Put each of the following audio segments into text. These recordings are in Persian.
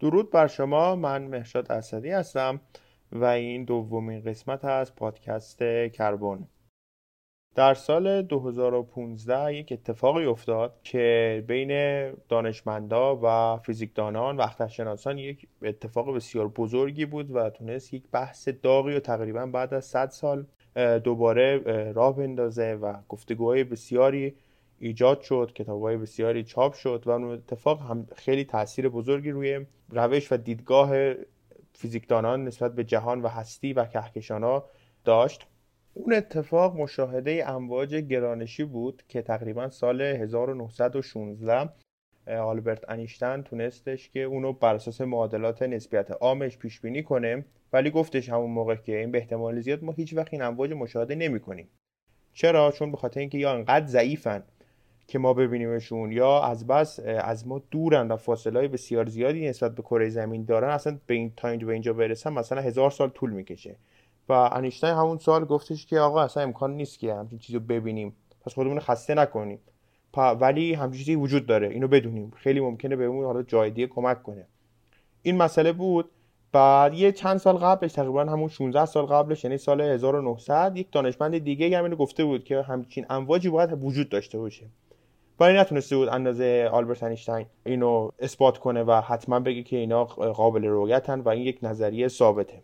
درود بر شما. من مهشاد اسدی هستم و این دومین قسمت از پادکست کربن. در سال 2015 یک اتفاقی افتاد که بین دانشمندا و فیزیکدانان و اخترشناسان یک اتفاق بسیار بزرگی بود و تونست یک بحث داغی و تقریبا بعد از 100 سال دوباره راه بندازه و گفتگوهای بسیاری ایجاد شد کتاب های بسیاری چاپ شد و اون اتفاق هم خیلی تاثیر بزرگی روی روش و دیدگاه فیزیکدانان نسبت به جهان و هستی و کهکشان داشت. اون اتفاق مشاهده امواج گرانشی بود که تقریبا سال 1916 آلبرت انیشتن تونستش که اونو بر اساس معادلات نسبیت عامش پیش بینی کنه. ولی گفتش همون موقع که این به احتمال زیاد ما هیچ وقت این امواج مشاهده نمی کنیم چرا؟ چون به خاطر اینکه یا انقدر ضعیفن که ما ببینیمشون یا از بس از ما دورن و فاصله های بسیار زیادی نسبت به کره زمین دارن اصلا به این تا اینجا به اینجا برسن مثلا هزار سال طول می‌کشه. و انیشتین همون سال گفتش که آقا اصلا امکان نیست که همچین چیزی رو ببینیم. پس خودمون خسته نکنیم. ولی همچین چیزی وجود داره. اینو بدونیم. خیلی ممکنه بهمون حالا جای دیگه کمک کنه. این مسئله بود. بعد یه چند سال قبلش تقریبا همون 16 سال قبلش یعنی سال 1900 یک دانشمند دیگه هم اینو گفته بود که همچین امواجی باید وجود داشته باشه. ولی نتونسته بود اندازه آلبرت اینشتین اینو اثبات کنه و حتما بگه که اینا قابل رویتن و این یک نظریه ثابته.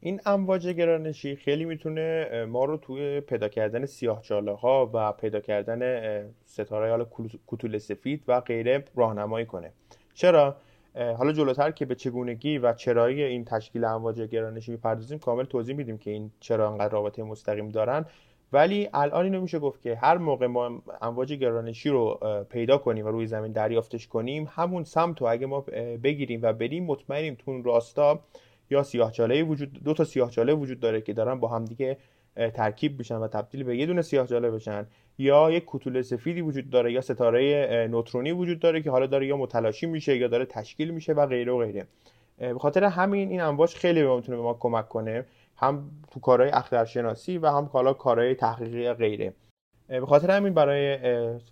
این امواج گرانشی خیلی می‌تونه ما رو توی پیدا کردن سیاه ها و پیدا کردن ستاره حالا کوتول سفید و غیره راهنمایی کنه. چرا؟ حالا جلوتر که به چگونگی و چرایی این تشکیل امواج گرانشی می‌پردازیم کامل توضیح میدیم که این چرا انقدر رابطه مستقیم دارن. ولی الان اینو میشه گفت که هر موقع ما امواج گرانشی رو پیدا کنیم و روی زمین دریافتش کنیم همون سمت رو اگه ما بگیریم و بریم مطمئنیم تو اون راستا یا سیاهچاله وجود دو تا سیاهچاله وجود داره که دارن با هم دیگه ترکیب میشن و تبدیل به یه دونه سیاهچاله بشن. یا یک کوتوله سفیدی وجود داره یا ستاره نوترونی وجود داره که حالا داره یا متلاشی میشه یا داره تشکیل میشه و غیره و غیره. به خاطر همین این امواج خیلی به ما کمک کنه. هم تو کارهای اخترشناسی و هم حالا کارهای تحقیقی غیره. به خاطر همین برای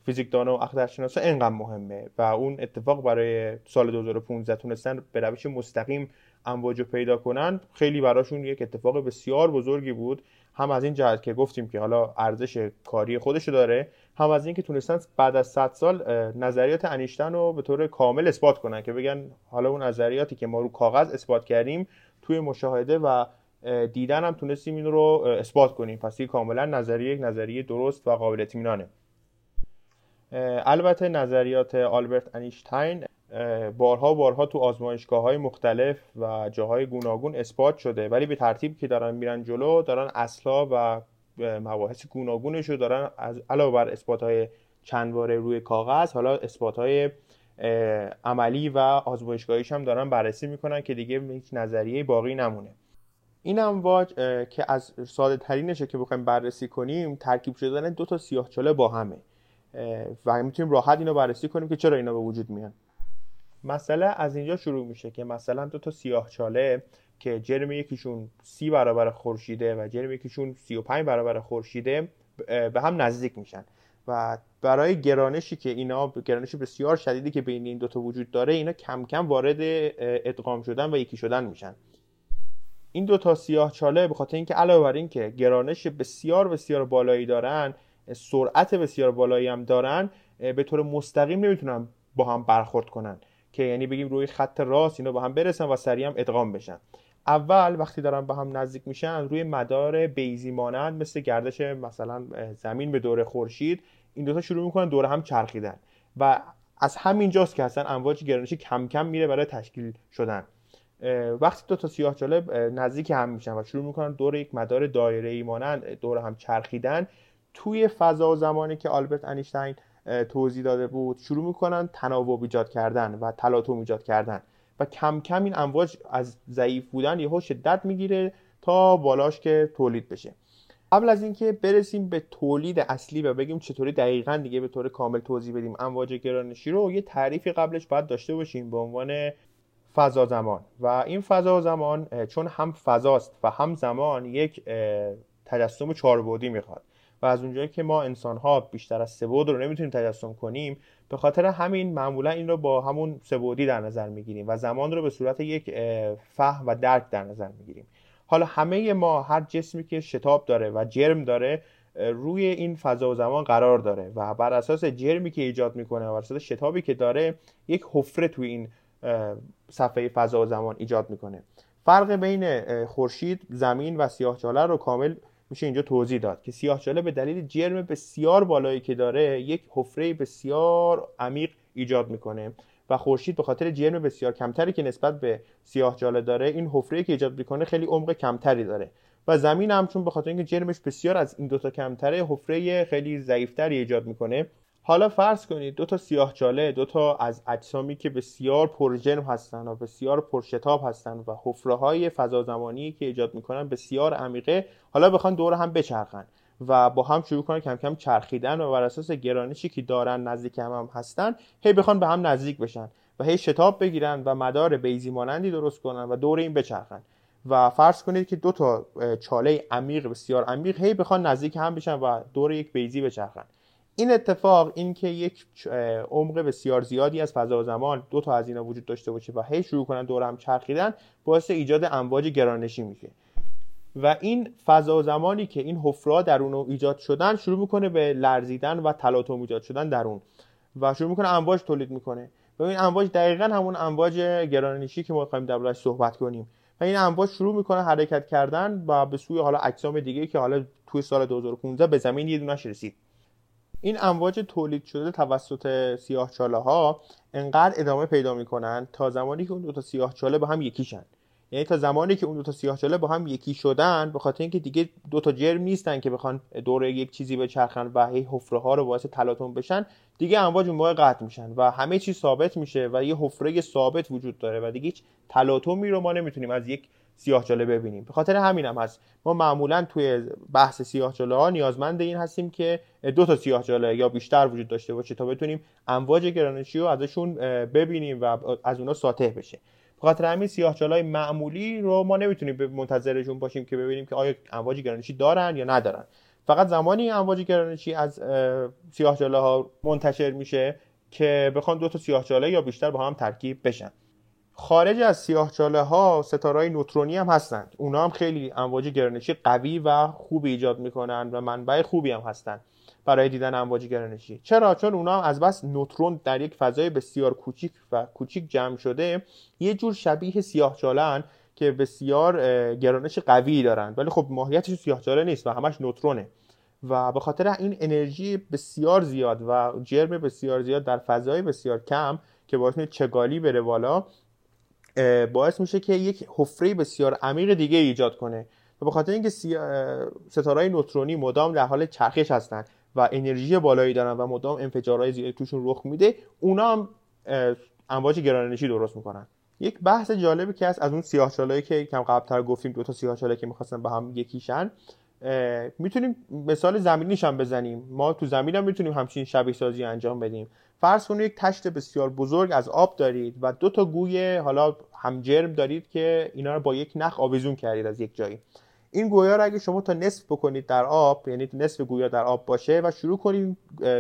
فیزیکدان و اخترشناسا انقدر مهمه و اون اتفاق برای سال 2015 تونستن به روش مستقیم امواج پیدا کنن. خیلی براشون یک اتفاق بسیار بزرگی بود. هم از این جهت که گفتیم که حالا ارزش کاری خودشو داره هم از اینکه تونستن بعد از 100 سال نظریات انیشتن رو به طور کامل اثبات کنن که بگن حالا اون نظریاتی که ما رو کاغذ اثبات کردیم توی مشاهده و دیدن هم تونستیم این رو اثبات کنیم. پس این کاملا نظریه یک نظریه درست و قابل اطمینانه. البته نظریات آلبرت انیشتین بارها بارها تو آزمایشگاه های مختلف و جاهای گوناگون اثبات شده. ولی به ترتیب که دارن میرن جلو دارن اصلا و مباحث گوناگونش رو دارن از علاوه بر اثبات های چند باره روی کاغذ حالا اثبات های عملی و آزمایشگاهیش هم دارن بررسی می‌کنن که دیگه هیچ نظریه باقی نمونه. این امواج که از ساده ترینشه که بخوایم بررسی کنیم ترکیب شدن دو تا سیاهچاله با همه. و می‌تونیم راحت اینو بررسی کنیم که چرا اینا به وجود میان. مسئله از اینجا شروع میشه که مثلا دو تا سیاهچاله که جرم یکیشون سی برابر خورشیده و جرم یکیشون سی و پنج برابر خورشیده به هم نزدیک میشن. و برای گرانشی که اینا گرانش بسیار شدیدی که بین این دوتا وجود داره اینا کم کم وارد ادغام شدن و یکی شدن میشن. این دو تا سیاه چاله به خاطر اینکه علاوه بر اینکه گرانش بسیار بسیار بالایی دارن سرعت بسیار بالایی هم دارن به طور مستقیم نمی‌تونن با هم برخورد کنن. که یعنی بگیم روی خط راست اینا با هم برسن و سریع هم ادغام بشن. اول وقتی دارن به هم نزدیک میشن روی مدار بیزی مانند مثل گردش مثلا زمین به دور خورشید این دوتا شروع می‌کنن دور هم چرخیدن. و از همین جاست که اصلا امواج گرانشی کم کم میره برای تشکیل شدن. وقتی دو تا سیاه جالب نزدیک هم میشن و شروع می‌کنن دور یک مدار دایره ای مانند دور هم چرخیدن توی فضا و زمانی که آلبرت انیشتین توضیح داده بود شروع می‌کنن تناوب ایجاد کردن و تلاطم ایجاد کردن و کم کم این امواج از ضعیف بودن یهو شدت می‌گیره تا بالاش که تولید بشه. قبل از اینکه برسیم به تولید اصلی و بگیم چطوری دقیقا دیگه به طور کامل توضیح بدیم امواج گرانشی رو یه تعریفی قبلش باید داشته باشیم به عنوان فضا زمان. و این فضا زمان چون هم فضاست و هم زمان یک تجسم چهاربعدی می‌خواد. و از اونجایی که ما انسان ها بیشتر از سه رو نمی‌تونیم تجسم کنیم به خاطر همین معمولا این رو با همون سه در نظر می‌گیریم و زمان رو به صورت یک فهم و درک در نظر می‌گیریم. حالا همه ما هر جسمی که شتاب داره و جرم داره روی این فضا و زمان قرار داره. و بر اساس جرمی که ایجاد می‌کنه و بر اساس شتابی که داره یک حفره توی این صفحه فضا و زمان ایجاد می‌کنه. فرق بین خورشید زمین و سیاهچاله رو کامل میشه اینجا توضیح داد که سیاهچاله به دلیل جرم بسیار بالایی که داره یک حفره بسیار عمیق ایجاد می‌کنه و خورشید به خاطر جرم بسیار کمتری که نسبت به سیاهچاله داره این حفره که ایجاد می‌کنه خیلی عمق کمتری داره. و زمین هم چون به خاطر اینکه جرمش بسیار از این دوتا کمتره حفره خیلی ضعیفتری ایجاد می‌کنه. حالا فرض کنید دو تا سیاهچاله دو تا از اجسامی که بسیار پرجرم هستن و بسیار پرشتاب هستن و حفره های فضا زمانی که ایجاد می‌کنن بسیار عمیقه. حالا بخوان دور هم بچرخن و با هم شروع کنن کم کم چرخیدن و بر اساس گرانشی که دارن نزدیک هم, هم هستن هی بخوان به هم نزدیک بشن و هی شتاب بگیرن و مدار بیزی مانندی درست کنن و دور این بچرخن. و فرض کنید که دو تا چاله عمیق بسیار عمیق هی بخوان نزدیک هم بشن و دور یک بیزی بچرخن. این اتفاق این که یک عمق بسیار زیادی از فضا و زمان دو تا از اینا وجود داشته باشه و هی شروع کنن دور هم چرخیدن باعث ایجاد امواج گرانشی میشه. و این فضا و زمانی که این حفرا در اون ایجاد شدن شروع می‌کنه به لرزیدن و تلاطم ایجاد شدن در اون و شروع می‌کنه امواج تولید می‌کنه. و این امواج دقیقا همون امواج گرانشی که ما خواهیم دربارش صحبت کنیم. و این امواج شروع می‌کنه حرکت کردن و به سوی حالا اجسام دیگه که حالا توی سال 2015 به زمین یه دونش رسید. این امواج تولید شده توسط سیاه چاله ها انقدر ادامه پیدا می‌کنن تا زمانی که اون دو تا سیاه چاله با هم یکیشن. یعنی تا زمانی که اون دو تا سیاهچاله با هم یکی شدن به خاطر اینکه دیگه دو تا جرم نیستن که بخوان دور یک چیزی بچرخن و هی حفره ها رو باعث تلاطم بشن دیگه امواج اون موقع قطع میشن و همه چیز ثابت میشه و یه حفره ثابت وجود داره و دیگه هیچ تلاطمی رو ما نمی‌تونیم از یک سیاهچاله ببینیم. به خاطر همین هم هست. ما معمولا توی بحث سیاهچاله ها نیازمند این هستیم که دو تا سیاهچاله یا بیشتر وجود داشته باشه تا بتونیم امواج گرانشی رو ازشون ببینیم و از اونا ساطع بشه. خاطر همین سیاهچالای معمولی رو ما نمی‌تونیم به منتظرشون باشیم که ببینیم که آیا امواج گرانشی دارن یا ندارن. فقط زمانی امواج گرانشی از سیاهچاله ها منتشر میشه که بخوان دو تا سیاهچاله یا بیشتر با هم ترکیب بشن. خارج از سیاهچاله ها ستاره نوترونی هم هستند. اونا هم خیلی امواج گرانشی قوی و خوبی ایجاد می‌کنن و منبع خوبی هم هستند برای دیدن امواج گرانشی. چرا؟ چون اونا از بس نوترون در یک فضای بسیار کوچیک و کوچیک جمع شده یه جور شبیه سیاهچاله‌ان که بسیار گرانش قوی دارن. ولی خب ماهیتش سیاهچاله نیست و همش نوترونه. و به خاطر این انرژی بسیار زیاد و جرم بسیار زیاد در فضای بسیار کم که باعث چگالی بره بالا باعث میشه که یک حفره بسیار عمیق دیگه ایجاد کنه. و به خاطر اینکه ستاره نوترونی مدام در حال چرخش هستند و انرژی بالایی دارن و مدام انفجارهای زیادی توشون رخ میده اونا هم امواج گرانشی درست می‌کنن. یک بحث جالبی که هست از اون سیاهچالایی که کم قبلتر گفتیم دو تا سیاهچاله که می‌خواستن به هم یکیشن می‌تونیم مثال زمینیش هم بزنیم. ما تو زمین هم می‌تونیم همچین شبیه سازی انجام بدیم. فرض کنید یک تشت بسیار بزرگ از آب دارید و دو تا گوی حالا همجرم دارید که اینا رو با یک نخ آویزون کردید از یک جایی. این گویا رو اگه شما تا نصف بکنید در آب یعنی نصف گویا در آب باشه و شروع کنید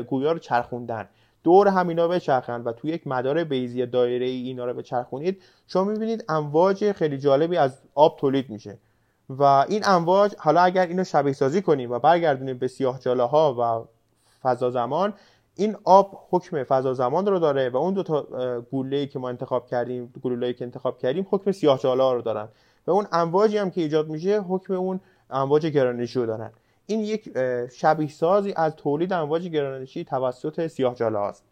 گویا رو چرخوندن. دور هم اینا بچرخند و توی یک مدار بیزی دایره ای اینا رو بچرخونید شما می‌بینید امواج خیلی جالبی از آب تولید میشه. و این امواج حالا اگر اینو شبیه سازی کنیم و برگردونیم به سیاه جاله ها و فضا زمان این آب حکم فضا زمان رو داره و اون دو تا گوله که ما انتخاب کردیم گلوله‌ای که انتخاب کردیم حکم سیاه ها رو دارن و اون امواجی هم که ایجاد میشه حکم اون امواج گرانشی رو دارن. این یک شبیه سازی از تولید امواج گرانشی توسط سیاهچاله هاست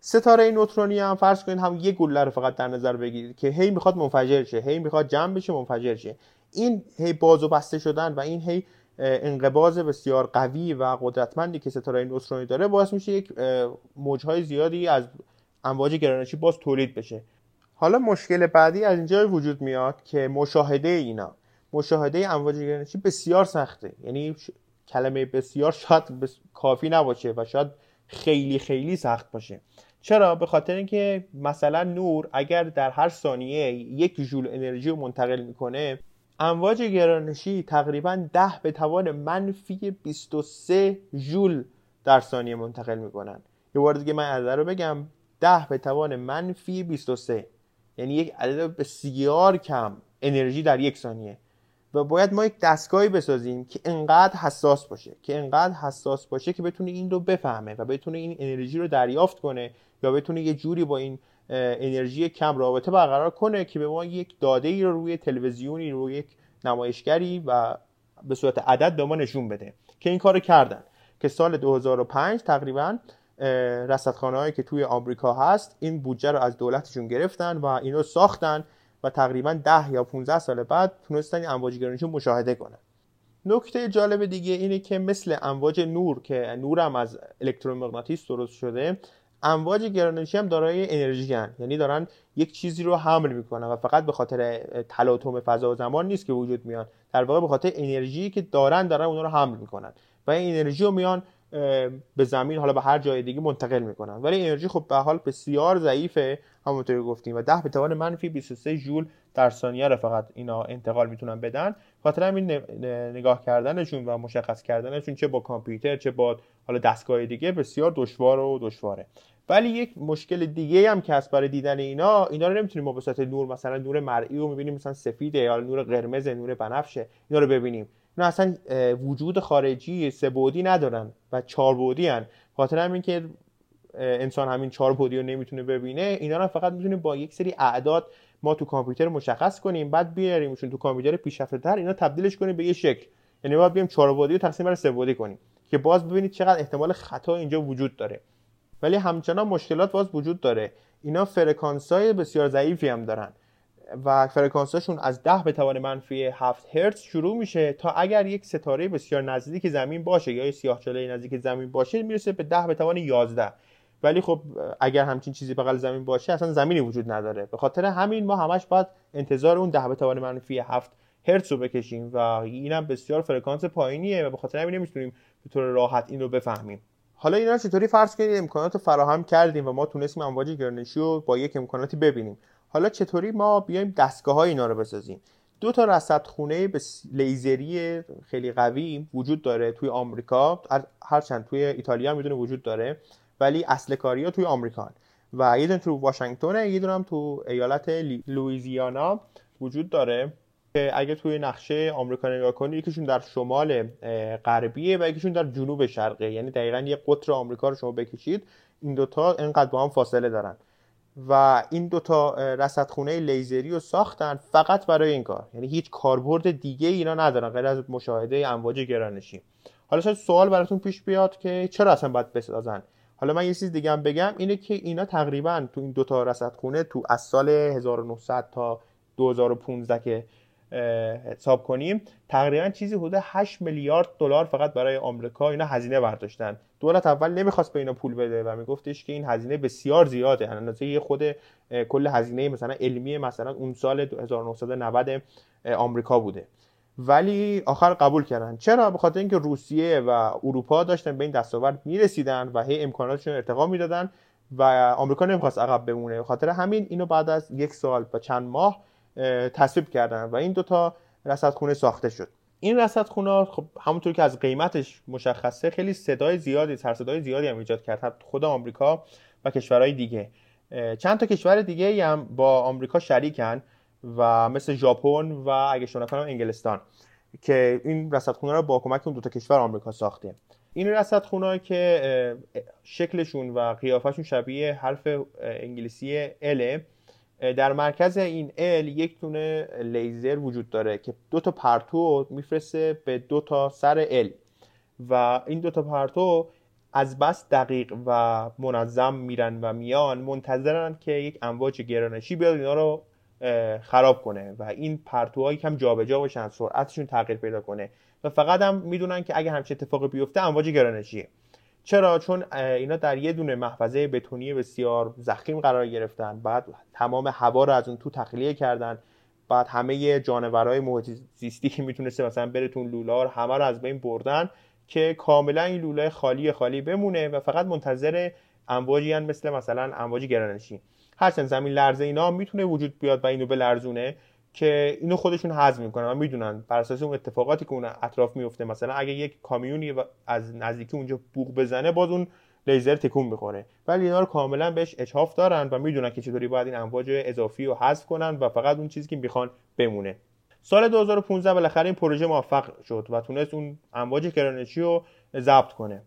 ستاره نوترونی هم فرض کنید هم یک گله رو فقط در نظر بگیرید که هی می‌خواد منفجر شه هی می‌خواد جمع بشه منفجر شه. این هی باز و بسته شدن و این هی انقباض بسیار قوی و قدرتمندی که ستاره نوترونی داره باعث میشه یک موجهای زیادی از امواج گرانشی باز تولید بشه. حالا مشکل بعدی از اینجا وجود میاد که مشاهده اینا. مشاهده امواج گرانشی بسیار سخته. یعنی کلمه بسیار شاید کافی نباشه و شاید خیلی خیلی سخت باشه. چرا؟ به خاطر اینکه مثلا نور اگر در هر ثانیه یک جول انرژی رو منتقل می‌کنه امواج گرانشی تقریبا 10 به توان منفی 23 ژول در ثانیه منتقل می‌کنن یه بار دیگه من عدد رو بگم. 10 به توان منفی 23 یعنی یک عدد بسیار کم انرژی در یک ثانیه. و باید ما یک دستگاهی بسازیم که انقدر حساس باشه که انقدر حساس باشه که بتونه این رو بفهمه و بتونه این انرژی رو دریافت کنه یا بتونه یه جوری با این انرژی کم رابطه برقرار کنه که به ما یک داده ای رو روی تلویزیونی روی یک نمایشگری و به صورت عدد به ما نشون بده که این کارو کردن. که سال 2005 تقریبا رصدخانه هایی که توی آمریکا هست این بودجه رو از دولتشون گرفتن و اینو ساختن و تقریبا 10 یا 15 سال بعد تونستن این امواج گرانشی مشاهده کنن. نکته جالب دیگه اینه که مثل امواج نور که نور هم از الکترومغناطیس درست شده امواج گرانشی هم دارای انرژی هن. یعنی دارن یک چیزی رو حمل می‌کنن و فقط به خاطر تلاطم فضا و زمان نیست که وجود میان. در واقع به خاطر انرژی که دارن دارن اونا رو حمل می‌کنن و این انرژی رو میان به زمین حالا به هر جای دیگه منتقل می‌کنن. ولی انرژی خب به حال بسیار ضعیفه همونطوری گفتیم. و 10 به توان منفی 23 جول در ثانیه رو فقط اینا انتقال می‌تونن بدن. خاطر همین نگاه کردنشون و مشخص کردنشون چه با کامپیوتر چه با حالا دستگاه دیگه بسیار دشوار و دشواره. ولی یک مشکل دیگه هم که هست برای دیدن اینا اینا رو نمی‌تونیم ما به صورت نور مثلا نور مرئی رو می‌بینیم مثلا سفیده یا نور قرمز نور بنفشه اینا رو ببینیم. اینا اصلا وجود خارجی سه ندارن و چهار بعدی هن. خاطر همین که انسان همین چهار بعدی رو نمی‌تونه ببینه اینا رو فقط می‌تونیم با یک سری اعداد ما تو کامپیوتر مشخص کنیم بعد بیاریمشون تو کامپیوتر پیشرفته تر اینا تبدیلش کنیم به یه شکل. یعنی باید بیایم چهار بعدی رو تقسیم بر سه کنیم که باز ببینید چقدر احتمال خطا اینجا وجود داره. ولی همچنان مشکلات باز وجود داره. اینا فرکانس های بسیار ضعیفی هم دارن و فرکانساشون از 10 به توان منفی 7 هرتز شروع میشه تا اگر یک ستاره بسیار نزدیک زمین باشه یا سیاهچاله نزدیک زمین باشه می‌رسه به 10 به توان 11 ولی خب اگر همچین چیزی بغل زمین باشه اصلا زمینی وجود نداره. به خاطر همین ما همش باید انتظار اون 10 به توان منفی 7 هرتز رو بکشیم و اینم بسیار فرکانس پایینیه و به خاطر همین نمی‌تونیم به طور راحت این رو بفهمیم. حالا اینا چطوری فرض کنید امکانات رو فراهم کردیم و ما تونستیم امواج گرانشی رو با یک امکاناتی ببینیم. حالا چطوری ما بیایم دستگاه های اینا رو بسازیم؟ دو تا رصدخونه لیزری خیلی قوی وجود داره توی آمریکا. هرچند توی ایتالیا می‌دونه وجود داره. ولی اصل کاری ها توی آمریکا و یه دونه تو واشنگتن یه دونه هم تو ایالت لویزیانا وجود داره که اگه توی نقشه آمریکا نگاه کنی یکیشون در شمال غربیه و یکیشون در جنوب شرقه یعنی دقیقا یه قطر آمریکا رو شما بکشید این دوتا انقدر با هم فاصله دارن. و این دوتا رصدخونه لیزری رو ساختن فقط برای این کار. یعنی هیچ کاربرد دیگه اینا ندارن غیر از مشاهده امواج گرانشی حالا شاید سوال براتون پیش بیاد که چرا اصلا باید بسازن؟ حالا من یه چیز دیگه هم بگم اینه که اینا تقریبا تو این دوتا رصدخونه تو از سال 1900 تا 2015 که حساب کنیم تقریبا چیزی حدود 8 میلیارد دلار فقط برای آمریکا اینا هزینه برداشتن. دولت اول نمی‌خواست به اینا پول بده و میگفتش که این هزینه بسیار زیاده. اندازه خود کل هزینه مثلا علمی مثلا اون سال 1990 آمریکا بوده. ولی آخر قبول کردن. چرا؟ به خاطر اینکه روسیه و اروپا داشتن به این دستاورد می‌رسیدن و هی امکاناتشون ارتقا می‌دادن و آمریکا نمی‌خواست عقب بمونه. به خاطر همین اینو بعد از یک سال و چند ماه تصویب کردن و این دوتا رصدخونه ساخته شد. این رصدخونه خب همونطور که از قیمتش مشخصه خیلی صدای زیادی سر صدای زیادی هم ایجاد کرد. خود آمریکا و کشورهای دیگه. چند تا کشور دیگه هم با آمریکا شریکن. و مثل ژاپن و اگه شما کنم انگلستان که این رصدخونه رو با کمک اون دو تا کشور آمریکا ساخته این رصدخونه که شکلشون و قیافشون شبیه حرف انگلیسی ال در مرکز این ال یک تونه لیزر وجود داره که دو تا پرتو میفرسته به دو تا سر ال و این دو تا پرتو از بس دقیق و منظم میرن و میان منتظرن که یک امواج گرانشی بیاد اینا رو خراب کنه و این پرتوهایی کم جابجا باشن سرعتشون تغییر پیدا کنه. و فقط هم می‌دونن که اگه همچین اتفاقی بیفته امواج گرانشیه چرا؟ چون اینا در یه دونه محفظه بتونی بسیار زخیم قرار گرفتن. بعد تمام هوا رو از اون تو تخلیه کردن. بعد همه جانورهای محیط زیستی که می‌تونسته مثلا بره تو لولار همه رو از بین بردن که کاملا این لوله خالی خالی بمونه و فقط منتظر امواجی مثل مثلا امواج گرانشی. هرچند زمین لرزه اینا می‌تونه وجود بیاد و اینو به لرزونه که اینو خودشون هضم می‌کنن و می‌دونن بر اساس اون اتفاقاتی که اون اطراف میفته مثلا اگه یک کامیونی از نزدیکی اونجا بوق بزنه باز اون لیزر تکون می‌خوره. ولی اینا رو کاملا بهش اچاف دارن و می‌دونن که چطوری باید این امواج اضافی رو حذف کنن و فقط اون چیزی که می‌خوان بمونه. سال 2015 بالاخره این پروژه موفق شد و تونست اون امواج گرانشی رو ضبط کنه.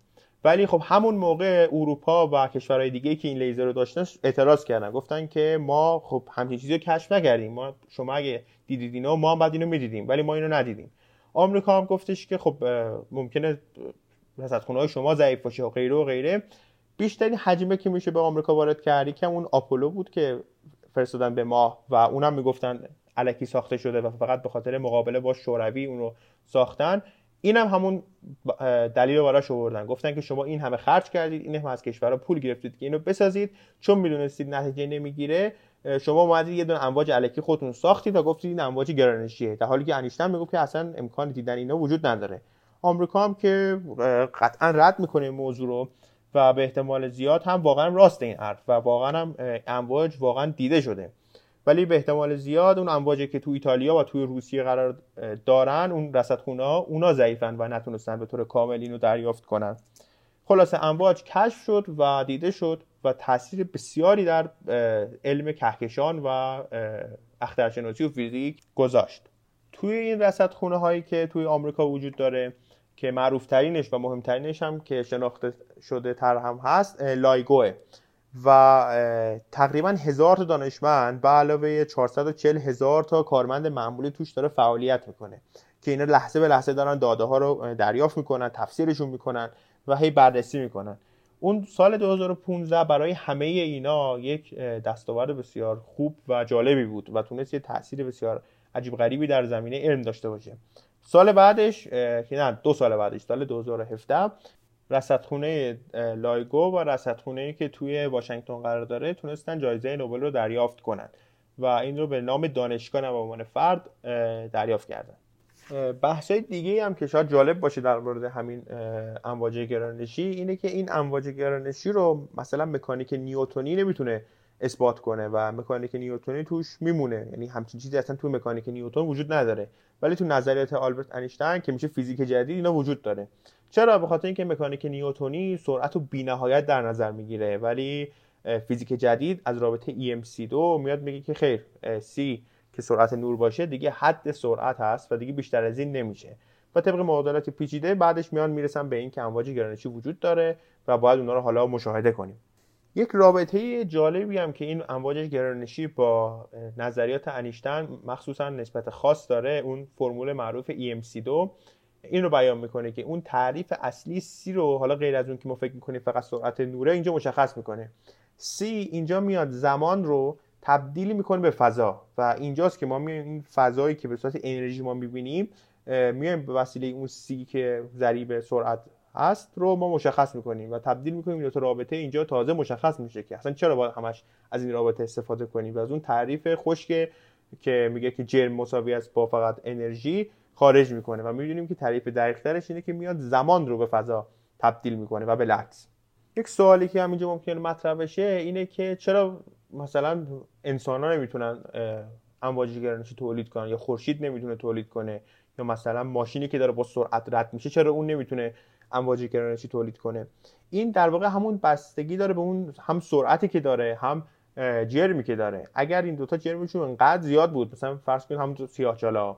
ولی خب همون موقع اروپا و کشورهای دیگه که این لیزر رو داشتن اعتراض کردن. گفتن که ما خب همچین چیزی رو کشف نکردیم. ما شما اگه دیدید اینو ما هم بعد اینو می‌دیدیم ولی ما اینو ندیدیم. آمریکا هم گفتش که خب ممکنه رصدخونه های شما ضعیف باشه و غیره و غیره. بیشترین حجمه که میشه به آمریکا وارد کردی که اون آپولو بود که فرستادن به ماه و اونم می‌گفتن علکی ساخته شده و فقط به خاطر مقابله با شوروی اون رو ساختن. این هم همون دلیل رو براش آوردن. گفتن که شما این همه خرج کردید این همه از کشورها پول گرفتید که اینو بسازید. چون می‌دونستید نتیجه نمی‌گیره شما اومدید یه دونه امواج الکی خودتون ساختید و گفتید این امواج گرانشیه. در حالی که انیشتن می‌گفت که اصلا امکان دیدن اینا وجود نداره. آمریکا هم که قطعا رد می‌کنه موضوع رو و به احتمال زیاد هم واقعا راست این حرف و واقعا هم امواج واقعا دیده شده. ولی به احتمال زیاد اون امواجی که تو ایتالیا و توی روسیه قرار دارن اون رصدخونه ها اونا ضعیفن و نتونستن به طور کامل اینو دریافت کنن. خلاصه امواج کشف شد و دیده شد و تاثیر بسیاری در علم کهکشان و اخترشناسی و فیزیک گذاشت. توی این رصدخونه هایی که توی آمریکا وجود داره که معروف ترینش و مهمترینش هم که شناخته شده تر هم هست لایگوه. و تقریبا هزار تا دانشمند به علاوه 440 هزار تا کارمند معمولی توش داره فعالیت می‌کنه که اینا لحظه به لحظه دارن داده ها رو دریافت می‌کنن تفسیرشون می‌کنن و هی بررسی می‌کنن. اون سال 2015 برای همه اینا یک دستاورد بسیار خوب و جالبی بود و تونست یه تاثیر بسیار عجیب غریبی در زمینه علم داشته باشه. سال بعدش که نه دو سال بعدش سال 2017 رصدخونه لایگو و رصدخونه که توی واشنگتن قرار داره تونستن جایزه نوبل رو دریافت کنن و این رو به نام دانشگاه نه به عنوان فرد دریافت کردن. بحث دیگه هم که شاید جالب باشه در مورد همین امواج گرانشی اینه که این امواج گرانشی رو مثلا مکانیک نیوتونی نمی‌تونه اثبات کنه و مکانیک نیوتونی توش میمونه. یعنی همچین چیزی اصلا توی مکانیک نیوتون وجود نداره. ولی تو نظریات آلبرت انیشتین که میشه فیزیک جدید اینا وجود داره. چرا؟ به خاطر اینکه مکانیک نیوتونی سرعت و بینهایت در نظر می‌گیره ولی فیزیک جدید از رابطه EMC2 میاد میگه که خیر C که سرعت نور باشه دیگه حد سرعت هست و دیگه بیشتر از این نمیشه. و طبق معادلات پیچیده بعدش میان می‌رسن به این که امواج گرانشی وجود داره و باید اونا رو حالا مشاهده کنیم. یک رابطه جالبی هم که این امواج گرانشی با نظریات انیشتن مخصوصا نسبت خاص داره اون فرمول معروف EMC2 این رو بیان می‌کنه که اون تعریف اصلی سی رو حالا غیر از اون که ما فکر می‌کنیم فقط سرعت نوره اینجا مشخص می‌کنه. سی اینجا میاد زمان رو تبدیل می‌کنه به فضا و اینجاست که ما میایم این فضایی که به صورت انرژی ما می‌بینیم میایم به وسیله اون سی که ضریب سرعت هست رو ما مشخص می‌کنیم و تبدیل می‌کنیم این دو رابطه اینجا تازه مشخص میشه که اصلا چرا باید همش از این رابطه استفاده کنیم؟ و از اون تعریف خشک که میگه که جرم مساوی است با فقط انرژی خارج می‌کنه و می‌دونیم که تعریف دقیقترش اینه که میاد زمان رو به فضا تبدیل می‌کنه و بالعکس یک سوالی که همینجا ممکنه مطرح بشه اینه که چرا مثلا انسان ها نمی‌تونن امواج گرانشی تولید کنن یا خورشید نمی‌تونه تولید کنه یا مثلا ماشینی که داره با سرعت رد میشه چرا اون نمی‌تونه امواج گرانشی تولید کنه؟ این در واقع همون بستگی داره به اون هم سرعتی که داره هم جرمی که داره. اگر این دوتا جرمشون انقدر زیاد بود مثلا فرض کنید همون سیاهچالا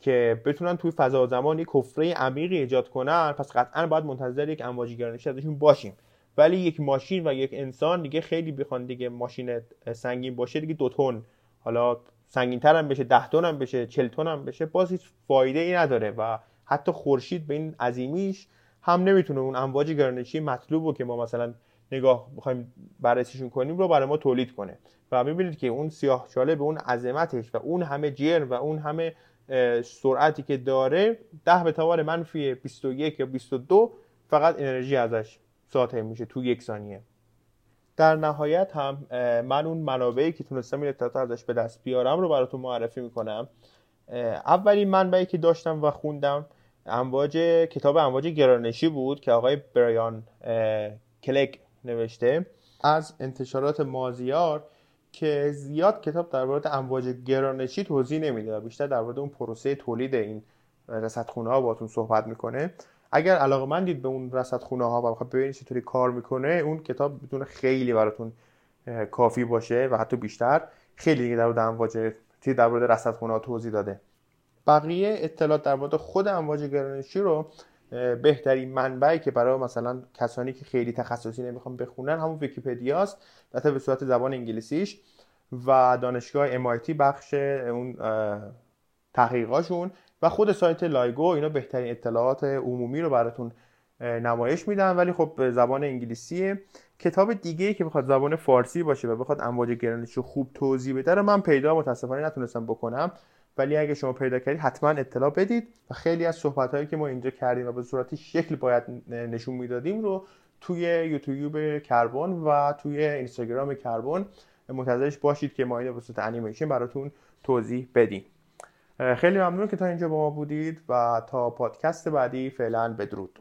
که بتونن توی فضا زمان یک کفره عمیقی ایجاد کنن پس قطعا باید منتظر یک امواج گرانشی ازشون باشیم. ولی یک ماشین و یک انسان دیگه خیلی بخوان دیگه ماشین سنگین باشه دیگه دو تن. حالا سنگین تر هم بشه ده تن هم بشه چل تن هم بشه باز هیچ فایده ای نداره و حتی خورشید به این عظیمیش هم نمی‌تونه اون امواج گرانشی مطلوب که ما مثلا نگاه بخوایم بررسیشون کنیم رو برای ما تولید کنه. و می‌بینید که اون سیاه چاله به اون عظمتش و اون همه جرم و اون همه سرعتی که داره ده به توان منفی 21 یا 22 فقط انرژی ازش ساطع میشه تو یک ثانیه. در نهایت هم من اون منابعی که تونستم این اطلاعات ازش به دست بیارم رو براتون معرفی می‌کنم. اولین منبعی که داشتم و خوندم امواج کتاب امواج گرانشی بود که آقای بریان کلک نوشته. از انتشارات مازیار که زیاد کتاب در مورد امواج گرانشی توضیح نمیده بیشتر در مورد اون پروسه تولید این رصدخونه ها باتون صحبت می‌کنه. اگر علاقه من به اون رصدخونه ها و بخواد ببینید چطوری کار می‌کنه اون کتاب می‌تونه خیلی براتون کافی باشه و حتی بیشتر خیلی در مورد امواج در مورد رصدخونه ها توضیح داده. بقیه اطلاعات در مورد خود امواج گرانشی رو بهترین منبعی که برای مثلا کسانی که خیلی تخصصی نمی‌خوان بخونن همون ویکیپدیاست البته به صورت زبان انگلیسیش و دانشگاه MIT بخش اون تحقیقاشون و خود سایت لایگو اینا بهترین اطلاعات عمومی رو براتون نمایش میدن. ولی خب زبان انگلیسیه. کتاب دیگه که بخواد زبان فارسی باشه و بخواد امواج گرانشی خوب توضیح بده رو من پیدا متاسفانه نتونستم بکنم. ولی اگه شما پیدا کردید حتما اطلاع بدید و خیلی از صحبت هایی که ما اینجا کردیم و به صورتی شکل باید نشون می‌دادیم رو توی یوتیوب کربن و توی اینستاگرام کربن منتظرش باشید که ما اینو به صورت انیمیشن براتون توضیح بدیم. خیلی ممنون که تا اینجا با ما بودید و تا پادکست بعدی فعلا بدرود.